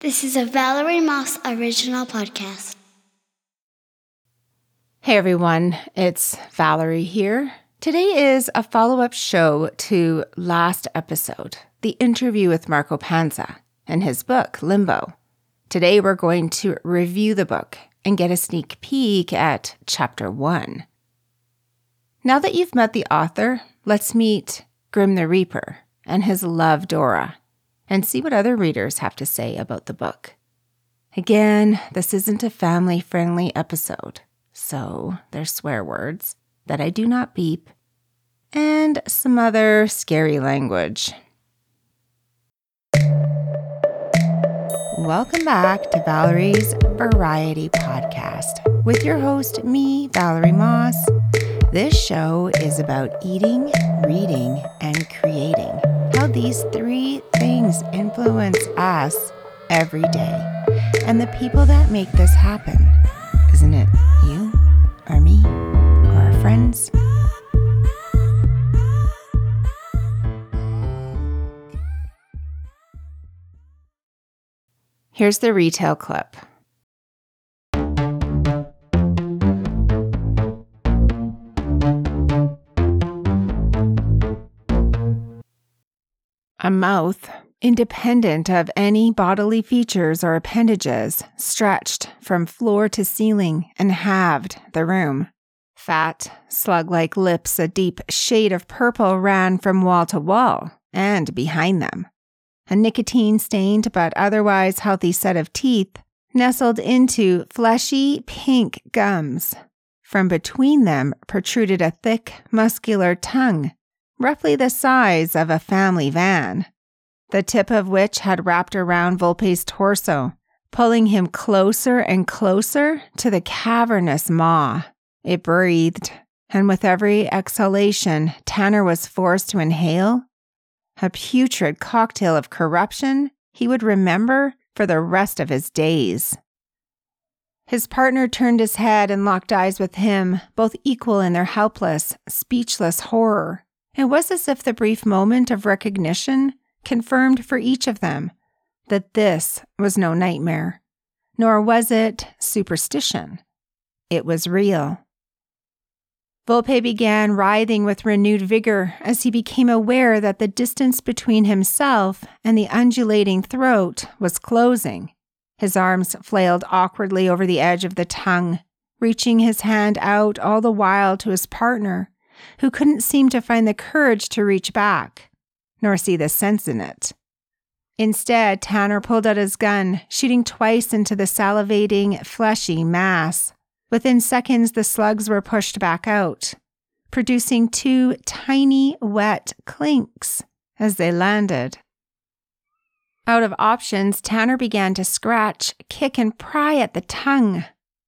This is a Valerie Moss original podcast. Hey everyone, it's Valerie here. Today is a follow up show to last episode, the interview with Marco Panza and his book, Limbo. Today we're going to review the book and get a sneak peek at chapter one. Now that you've met the author, let's meet Grim the Reaper and his love, Dora, and see what other readers have to say about the book. Again, this isn't a family friendly episode, so there's swear words that I do not beep and some other scary language. Welcome back to Valerie's Variety Podcast with your host, me, Valerie Moss. This show is about eating, reading, and creating. These three things influence us every day and the people that make this happen. Isn't it you, or me, or our friends? Here's the retail clip. A mouth, independent of any bodily features or appendages, stretched from floor to ceiling and halved the room. Fat, slug like lips, a deep shade of purple ran from wall to wall and behind them a nicotine stained but otherwise healthy set of teeth nestled into fleshy pink gums. From between them protruded a thick, muscular tongue, roughly the size of a family van, the tip of which had wrapped around Volpe's torso, pulling him closer and closer to the cavernous maw. It breathed, and with every exhalation Tanner was forced to inhale, a putrid cocktail of corruption he would remember for the rest of his days. His partner turned his head and locked eyes with him, both equal in their helpless, speechless horror. It was as if the brief moment of recognition confirmed for each of them that this was no nightmare, nor was it superstition. It was real. Volpe began writhing with renewed vigor as he became aware that the distance between himself and the undulating throat was closing. His arms flailed awkwardly over the edge of the tongue, reaching his hand out all the while to his partner, who couldn't seem to find the courage to reach back, nor see the sense in it. Instead, Tanner pulled out his gun, shooting twice into the salivating, fleshy mass. Within seconds, the slugs were pushed back out, producing two tiny, wet clinks as they landed. Out of options, Tanner began to scratch, kick, and pry at the tongue.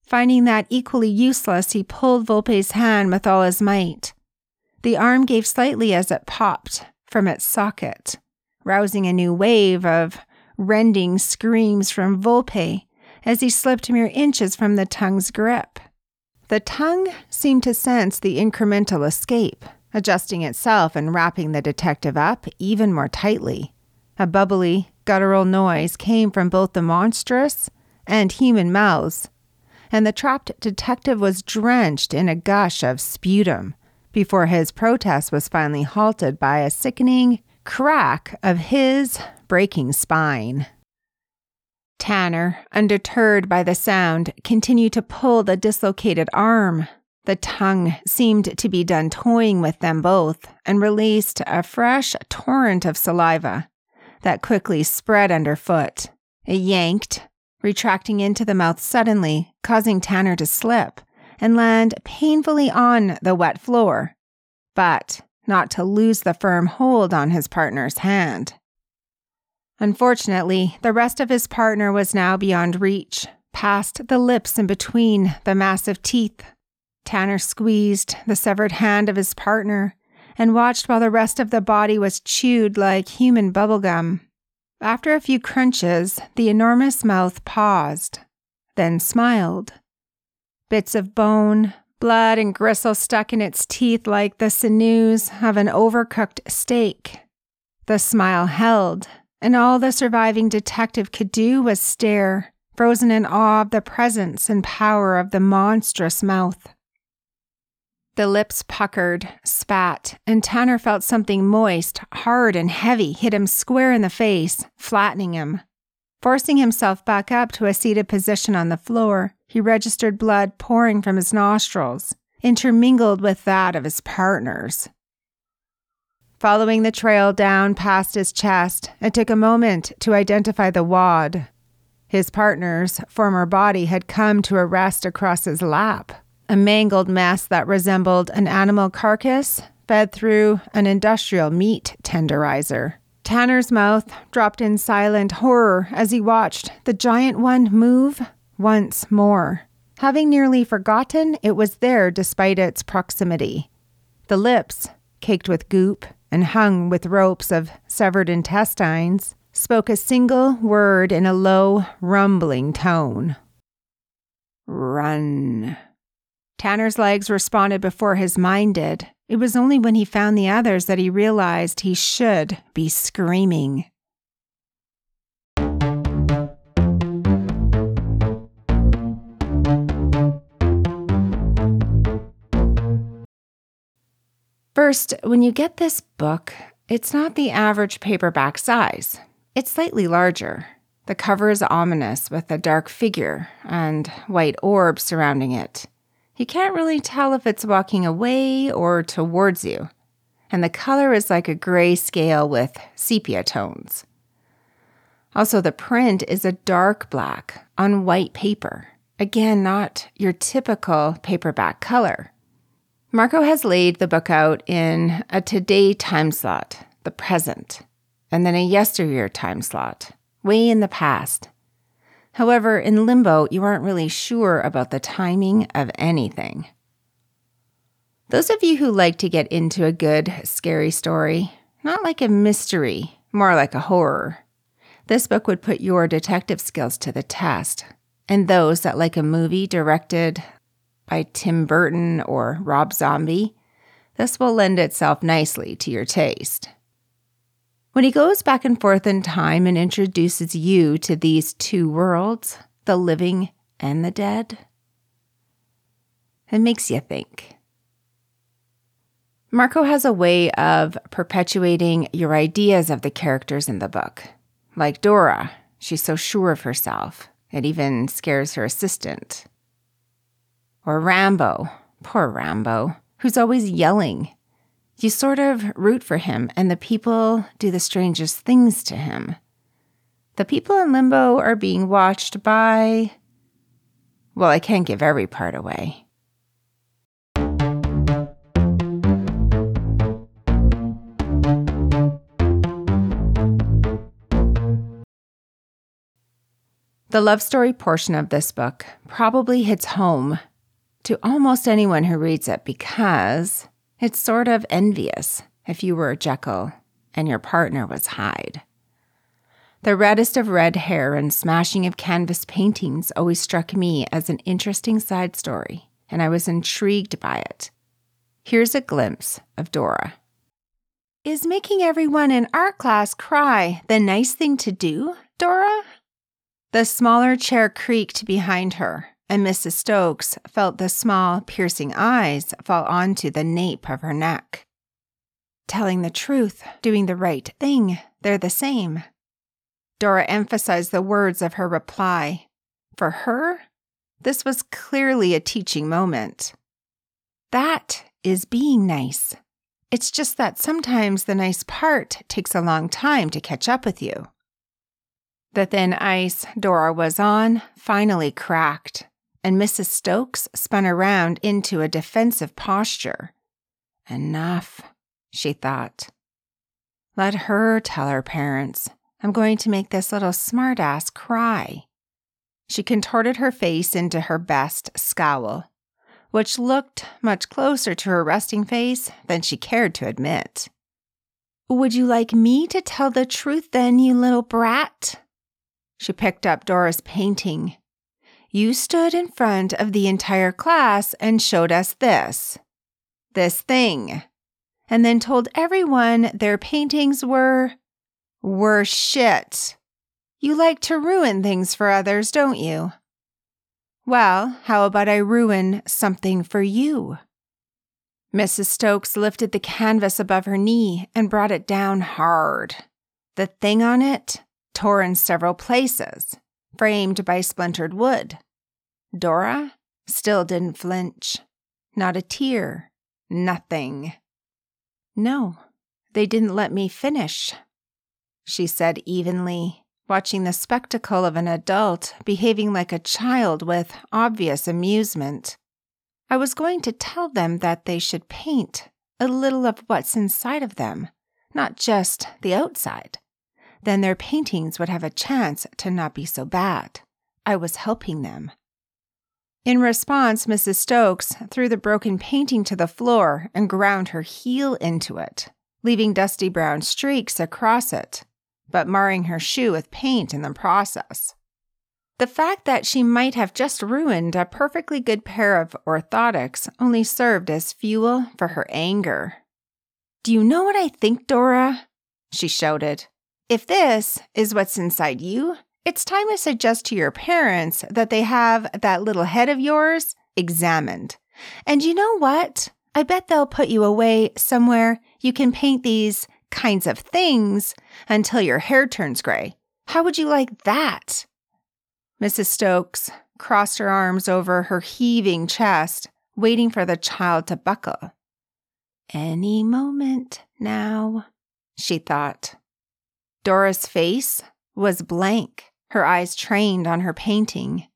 Finding that equally useless, he pulled Volpe's hand with all his might. The arm gave slightly as it popped from its socket, rousing a new wave of rending screams from Volpe as he slipped mere inches from the tongue's grip. The tongue seemed to sense the incremental escape, adjusting itself and wrapping the detective up even more tightly. A bubbly, guttural noise came from both the monstrous and human mouths, and the trapped detective was drenched in a gush of sputum before his protest was finally halted by a sickening crack of his breaking spine. Tanner, undeterred by the sound, continued to pull the dislocated arm. The tongue seemed to be done toying with them both and released a fresh torrent of saliva that quickly spread underfoot. It yanked, retracting into the mouth suddenly, causing Tanner to slip and land painfully on the wet floor, but not to lose the firm hold on his partner's hand. Unfortunately, the rest of his partner was now beyond reach, past the lips and between the massive teeth. Tanner squeezed the severed hand of his partner and watched while the rest of the body was chewed like human bubblegum. After a few crunches, the enormous mouth paused, then smiled. Bits of bone, blood, and gristle stuck in its teeth like the sinews of an overcooked steak. The smile held and all the surviving detective could do was stare, frozen in awe of the presence and power of the monstrous mouth. The lips puckered, spat, and Tanner felt something moist, hard, and heavy hit him square in the face, flattening him. Forcing himself back up to a seated position on the floor, he registered blood pouring from his nostrils, intermingled with that of his partner's. Following the trail down past his chest, it took a moment to identify the wad. His partner's former body had come to a rest across his lap, a mangled mess that resembled an animal carcass fed through an industrial meat tenderizer. Tanner's mouth dropped in silent horror as he watched the giant one move once more, having nearly forgotten it was there despite its proximity. The lips, caked with goop and hung with ropes of severed intestines, spoke a single word in a low, rumbling tone Run. Tanner's legs responded before his mind did. It was only when he found the others that he realized he should be screaming. First, when you get this book, it's not the average paperback size. It's slightly larger. The cover is ominous with a dark figure and white orbs surrounding it. You can't really tell if it's walking away or towards you. And the color is like a gray scale with sepia tones. Also, the print is a dark black on white paper. Again, not your typical paperback color. Marco has laid the book out in a today time slot, the present, and then a yesteryear time slot, way in the past. However, in limbo, you aren't really sure about the timing of anything. Those of you who like to get into a good, scary story, not like a mystery, more like a horror, this book would put your detective skills to the test. And those that like a movie directed by Tim Burton or Rob Zombie, this will lend itself nicely to your taste. When he goes back and forth in time and introduces you to these two worlds, the living and the dead, it makes you think. Marco has a way of perpetuating your ideas of the characters in the book. Like Dora, she's so sure of herself, it even scares her assistant. Or Rambo, poor Rambo, who's always yelling. You sort of root for him, and the people do the strangest things to him. The people in limbo are being watched by. Well, I can't give every part away. The love story portion of this book probably hits home to almost anyone who reads it because it's sort of envious if you were Jekyll and your partner was Hyde. The reddest of red hair and smashing of canvas paintings always struck me as an interesting side story, and I was intrigued by it. Here's a glimpse of Dora. Is making everyone in art class cry the nice thing to do, Dora? The smaller chair creaked behind her, and Mrs. Stokes felt the small, piercing eyes fall onto the nape of her neck. Telling the truth, doing the right thing, they're the same. Dora emphasized the words of her reply. For her, this was clearly a teaching moment. That is being nice. It's just that sometimes the nice part takes a long time to catch up with you. The thin ice Dora was on finally cracked, and Mrs. Stokes spun around into a defensive posture. Enough, she thought. Let her tell her parents. I'm going to make this little smartass cry. She contorted her face into her best scowl, which looked much closer to her resting face than she cared to admit. Would you like me to tell the truth then, you little brat? She picked up Dora's painting you stood in front of the entire class and showed us this, this thing, and then told everyone their paintings were were shit. You like to ruin things for others, don't you? Well, how about I ruin something for you? Mrs. Stokes lifted the canvas above her knee and brought it down hard. The thing on it tore in several places, framed by splintered wood. Dora still didn't flinch. Not a tear. Nothing. No, they didn't let me finish, she said evenly, watching the spectacle of an adult behaving like a child with obvious amusement. I was going to tell them that they should paint a little of what's inside of them, not just the outside. Then their paintings would have a chance to not be so bad. I was helping them. In response, Mrs. Stokes threw the broken painting to the floor and ground her heel into it, leaving dusty brown streaks across it, but marring her shoe with paint in the process. The fact that she might have just ruined a perfectly good pair of orthotics only served as fuel for her anger. Do you know what I think, Dora? She shouted. If this is what's inside you, it's time to suggest to your parents that they have that little head of yours examined. And you know what? I bet they'll put you away somewhere you can paint these kinds of things until your hair turns gray. How would you like that? Mrs. Stokes crossed her arms over her heaving chest, waiting for the child to buckle. Any moment now, she thought. Dora's face was blank, her eyes trained on her painting.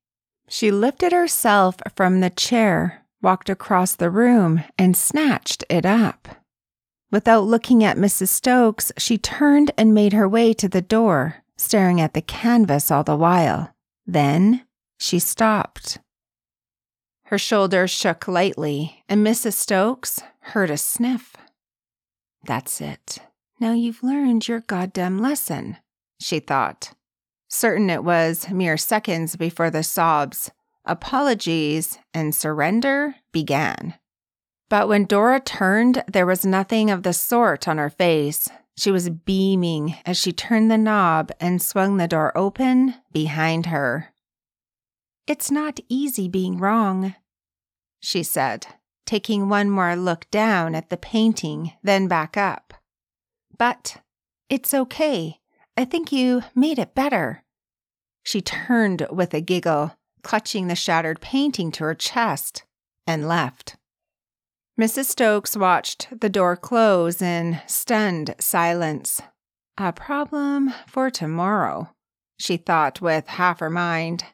She lifted herself from the chair, walked across the room, and snatched it up. Without looking at Mrs. Stokes, she turned and made her way to the door, staring at the canvas all the while. Then she stopped. Her shoulders shook lightly, and Mrs. Stokes heard a sniff. That's it. Now you've learned your goddamn lesson, she thought. Certain it was mere seconds before the sobs, apologies, and surrender began. But when Dora turned, there was nothing of the sort on her face. She was beaming as she turned the knob and swung the door open behind her. It's not easy being wrong, she said, taking one more look down at the painting, then back up. But it's okay. I think you made it better. She turned with a giggle, clutching the shattered painting to her chest, and left. Mrs. Stokes watched the door close in stunned silence. A problem for tomorrow, she thought with half her mind.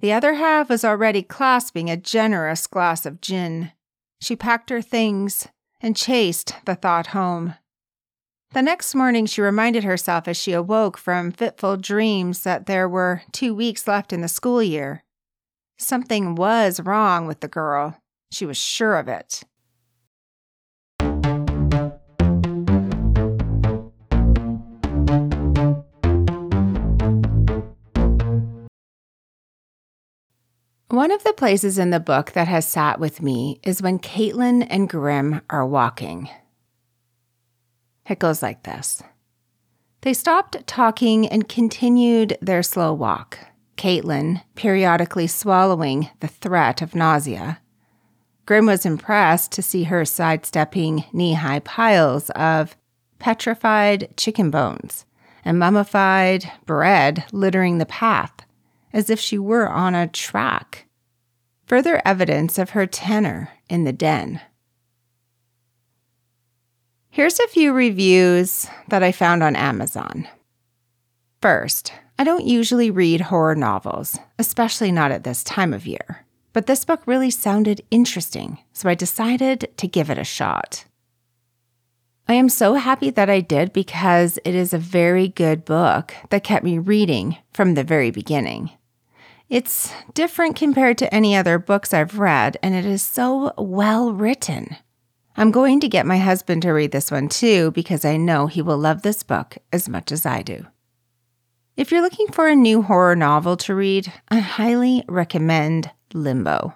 The other half was already clasping a generous glass of gin. She packed her things and chased the thought home. The next morning, she reminded herself as she awoke from fitful dreams that there were two weeks left in the school year. Something was wrong with the girl. She was sure of it. One of the places in the book that has sat with me is when Caitlin and Grim are walking. It goes like this They stopped talking and continued their slow walk, Caitlin periodically swallowing the threat of nausea. Grim was impressed to see her sidestepping knee high piles of petrified chicken bones and mummified bread littering the path, as if she were on a track. Further evidence of her tenor in the den. Here's a few reviews that I found on Amazon. First, I don't usually read horror novels, especially not at this time of year, but this book really sounded interesting, so I decided to give it a shot. I am so happy that I did because it is a very good book that kept me reading from the very beginning. It's different compared to any other books I've read, and it is so well written. I'm going to get my husband to read this one too because I know he will love this book as much as I do. If you're looking for a new horror novel to read, I highly recommend Limbo.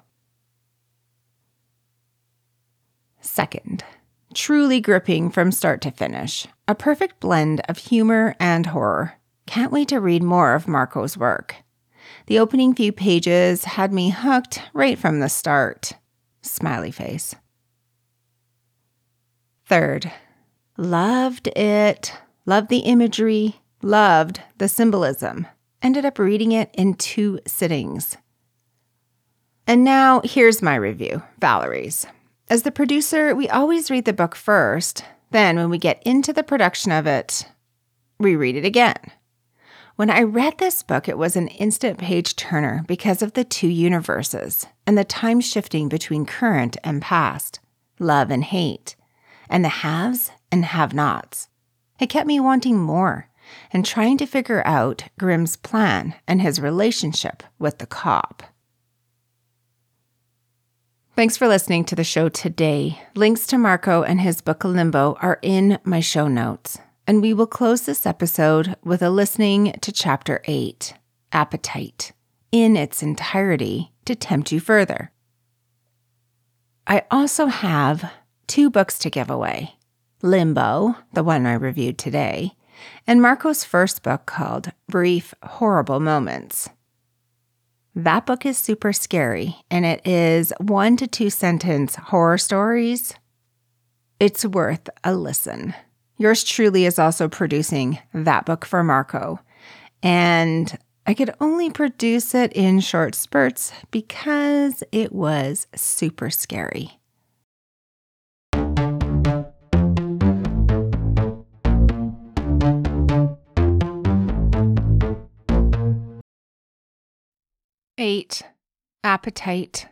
Second, truly gripping from start to finish. A perfect blend of humor and horror. Can't wait to read more of Marco's work. The opening few pages had me hooked right from the start. Smiley face. Third, loved it. Loved the imagery. Loved the symbolism. Ended up reading it in two sittings. And now here's my review Valerie's. As the producer, we always read the book first. Then, when we get into the production of it, we read it again. When I read this book, it was an instant page turner because of the two universes and the time shifting between current and past, love and hate, and the haves and have nots. It kept me wanting more and trying to figure out Grim's plan and his relationship with the cop. Thanks for listening to the show today. Links to Marco and his book Limbo are in my show notes. And we will close this episode with a listening to Chapter 8 Appetite in its entirety to tempt you further. I also have two books to give away Limbo, the one I reviewed today, and Marco's first book called Brief Horrible Moments. That book is super scary and it is one to two sentence horror stories. It's worth a listen. Yours truly is also producing that book for Marco. And I could only produce it in short spurts because it was super scary. Appetite.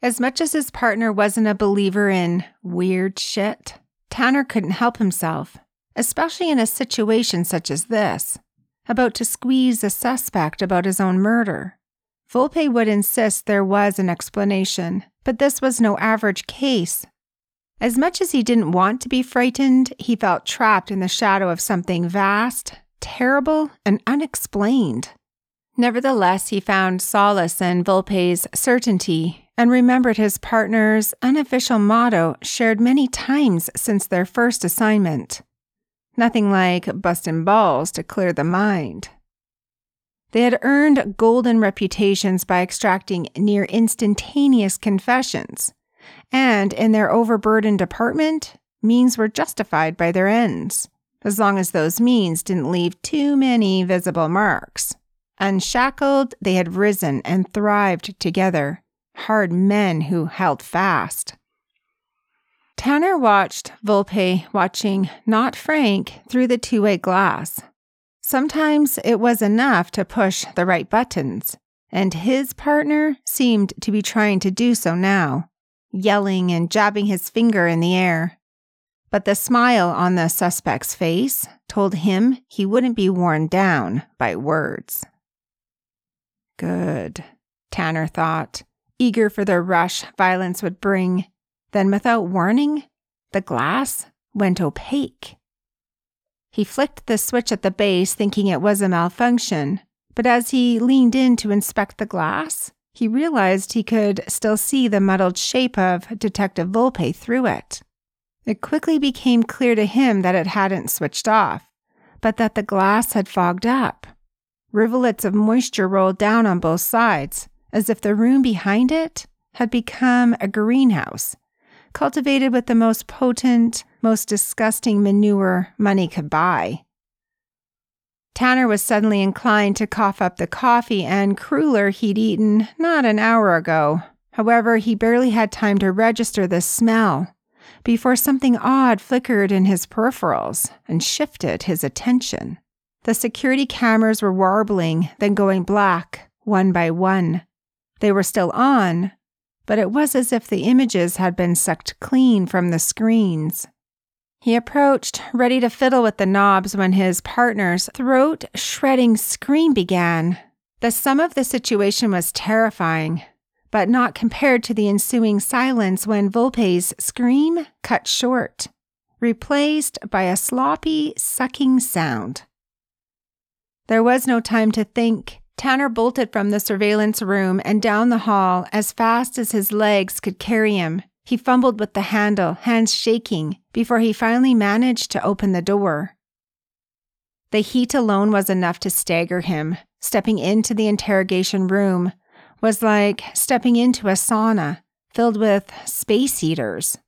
As much as his partner wasn't a believer in weird shit, Tanner couldn't help himself, especially in a situation such as this, about to squeeze a suspect about his own murder. Volpe would insist there was an explanation, but this was no average case. As much as he didn't want to be frightened, he felt trapped in the shadow of something vast, terrible, and unexplained. Nevertheless, he found solace in Volpe's certainty and remembered his partner's unofficial motto shared many times since their first assignment nothing like busting balls to clear the mind. They had earned golden reputations by extracting near instantaneous confessions, and in their overburdened department, means were justified by their ends, as long as those means didn't leave too many visible marks. Unshackled, they had risen and thrived together, hard men who held fast. Tanner watched Volpe watching not Frank through the two way glass. Sometimes it was enough to push the right buttons, and his partner seemed to be trying to do so now, yelling and jabbing his finger in the air. But the smile on the suspect's face told him he wouldn't be worn down by words. Good, Tanner thought, eager for the rush violence would bring. Then, without warning, the glass went opaque. He flicked the switch at the base, thinking it was a malfunction, but as he leaned in to inspect the glass, he realized he could still see the muddled shape of Detective Volpe through it. It quickly became clear to him that it hadn't switched off, but that the glass had fogged up. Rivulets of moisture rolled down on both sides, as if the room behind it had become a greenhouse, cultivated with the most potent, most disgusting manure money could buy. Tanner was suddenly inclined to cough up the coffee and cruller he'd eaten not an hour ago. However, he barely had time to register the smell before something odd flickered in his peripherals and shifted his attention. The security cameras were warbling, then going black, one by one. They were still on, but it was as if the images had been sucked clean from the screens. He approached, ready to fiddle with the knobs, when his partner's throat shredding scream began. The sum of the situation was terrifying, but not compared to the ensuing silence when Volpe's scream cut short, replaced by a sloppy, sucking sound. There was no time to think. Tanner bolted from the surveillance room and down the hall as fast as his legs could carry him. He fumbled with the handle, hands shaking, before he finally managed to open the door. The heat alone was enough to stagger him. Stepping into the interrogation room was like stepping into a sauna filled with space heaters.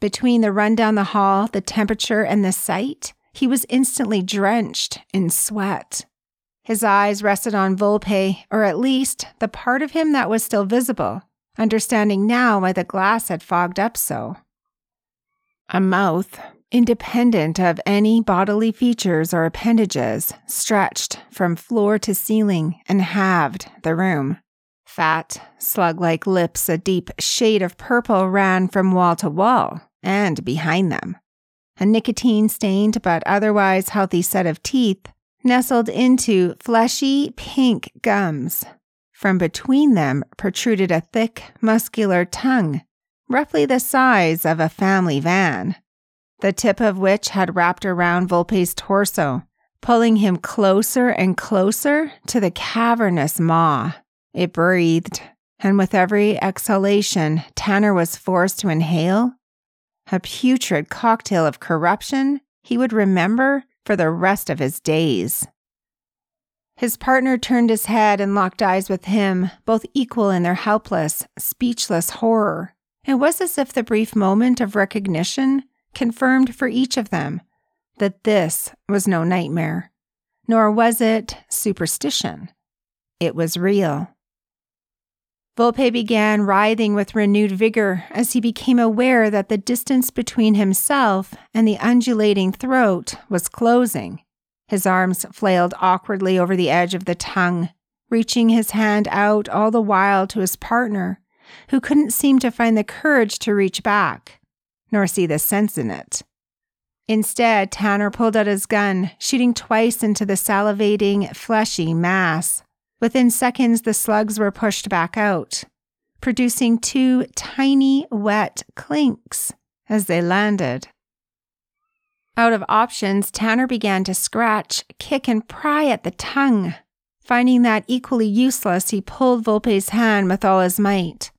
Between the run down the hall, the temperature, and the sight, he was instantly drenched in sweat. His eyes rested on Volpe, or at least the part of him that was still visible understanding now why the glass had fogged up so. A mouth, independent of any bodily features or appendages, stretched from floor to ceiling and halved the room. Fat, slug like lips, a deep shade of purple ran from wall to wall and behind them. A nicotine stained but otherwise healthy set of teeth nestled into fleshy pink gums from between them protruded a thick, muscular tongue, roughly the size of a family van, the tip of which had wrapped around Volpe's torso, pulling him closer and closer to the cavernous maw. It breathed, and with every exhalation Tanner was forced to inhale, a putrid cocktail of corruption he would remember for the rest of his days. His partner turned his head and locked eyes with him, both equal in their helpless, speechless horror. It was as if the brief moment of recognition confirmed for each of them that this was no nightmare, nor was it superstition. It was real. Volpe began writhing with renewed vigor as he became aware that the distance between himself and the undulating throat was closing. His arms flailed awkwardly over the edge of the tongue, reaching his hand out all the while to his partner, who couldn't seem to find the courage to reach back, nor see the sense in it. Instead, Tanner pulled out his gun, shooting twice into the salivating, fleshy mass. Within seconds, the slugs were pushed back out, producing two tiny, wet clinks as they landed. Out of options, Tanner began to scratch, kick, and pry at the tongue. Finding that equally useless, he pulled Volpe's hand with all his might.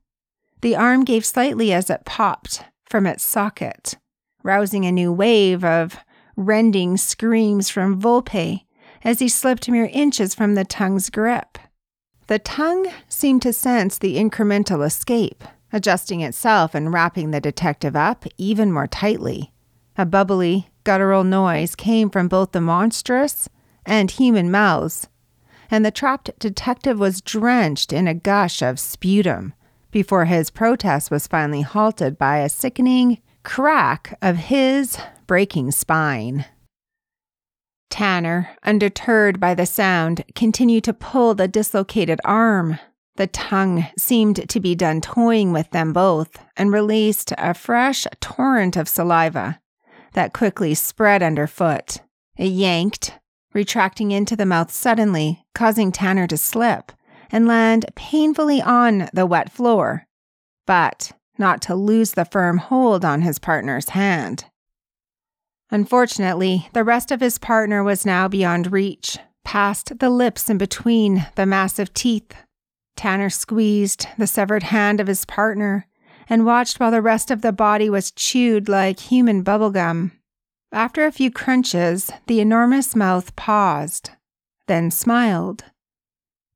The arm gave slightly as it popped from its socket, rousing a new wave of rending screams from Volpe as he slipped mere inches from the tongue's grip. The tongue seemed to sense the incremental escape, adjusting itself and wrapping the detective up even more tightly. A bubbly, guttural noise came from both the monstrous and human mouths, and the trapped detective was drenched in a gush of sputum before his protest was finally halted by a sickening crack of his breaking spine. Tanner, undeterred by the sound, continued to pull the dislocated arm. The tongue seemed to be done toying with them both and released a fresh torrent of saliva that quickly spread underfoot. It yanked, retracting into the mouth suddenly, causing Tanner to slip and land painfully on the wet floor, but not to lose the firm hold on his partner's hand. Unfortunately, the rest of his partner was now beyond reach, past the lips and between the massive teeth. Tanner squeezed the severed hand of his partner and watched while the rest of the body was chewed like human bubblegum. After a few crunches, the enormous mouth paused, then smiled.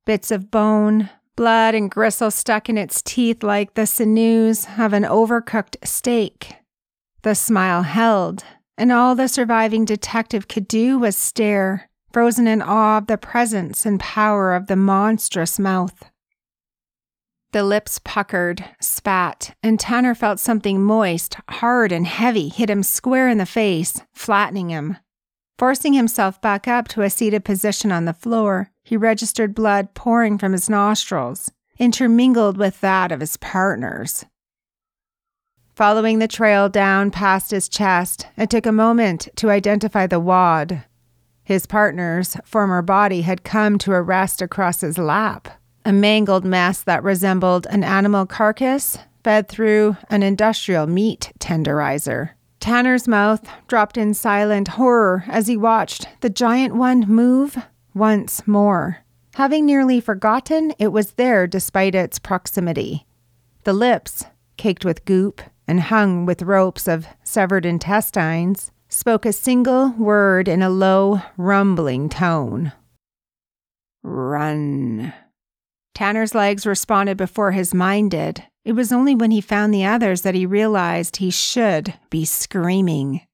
Bits of bone, blood, and gristle stuck in its teeth like the sinews of an overcooked steak. The smile held, and all the surviving detective could do was stare, frozen in awe of the presence and power of the monstrous mouth. The lips puckered, spat, and Tanner felt something moist, hard, and heavy hit him square in the face, flattening him. Forcing himself back up to a seated position on the floor, he registered blood pouring from his nostrils, intermingled with that of his partner's. Following the trail down past his chest, it took a moment to identify the wad. His partner's former body had come to a rest across his lap a mangled mess that resembled an animal carcass fed through an industrial meat tenderizer. Tanner's mouth dropped in silent horror as he watched the giant one move once more, having nearly forgotten it was there despite its proximity. The lips, caked with goop, and hung with ropes of severed intestines, spoke a single word in a low, rumbling tone Run. Tanner's legs responded before his mind did. It was only when he found the others that he realized he should be screaming.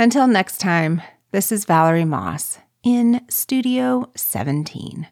Until next time, this is Valerie Moss in Studio 17.